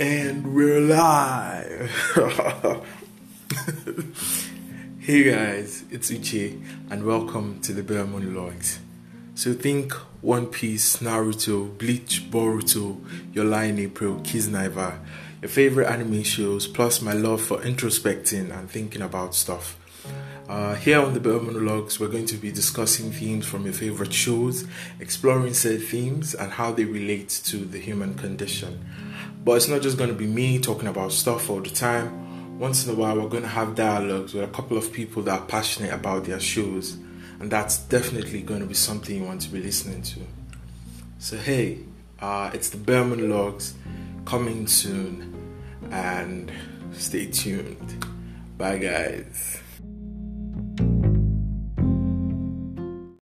And we're live. hey guys, it's Uche, and welcome to the Bear Logs. So think One Piece, Naruto, Bleach, Boruto, Your Lie in April, Kiznaiver, your favorite anime shows, plus my love for introspecting and thinking about stuff. Uh, here on the Bear Monologues, we're going to be discussing themes from your favorite shows, exploring said themes and how they relate to the human condition. But it's not just going to be me talking about stuff all the time. Once in a while, we're going to have dialogues with a couple of people that are passionate about their shows, and that's definitely going to be something you want to be listening to. So, hey, uh, it's the Bear Monologues coming soon, and stay tuned. Bye, guys.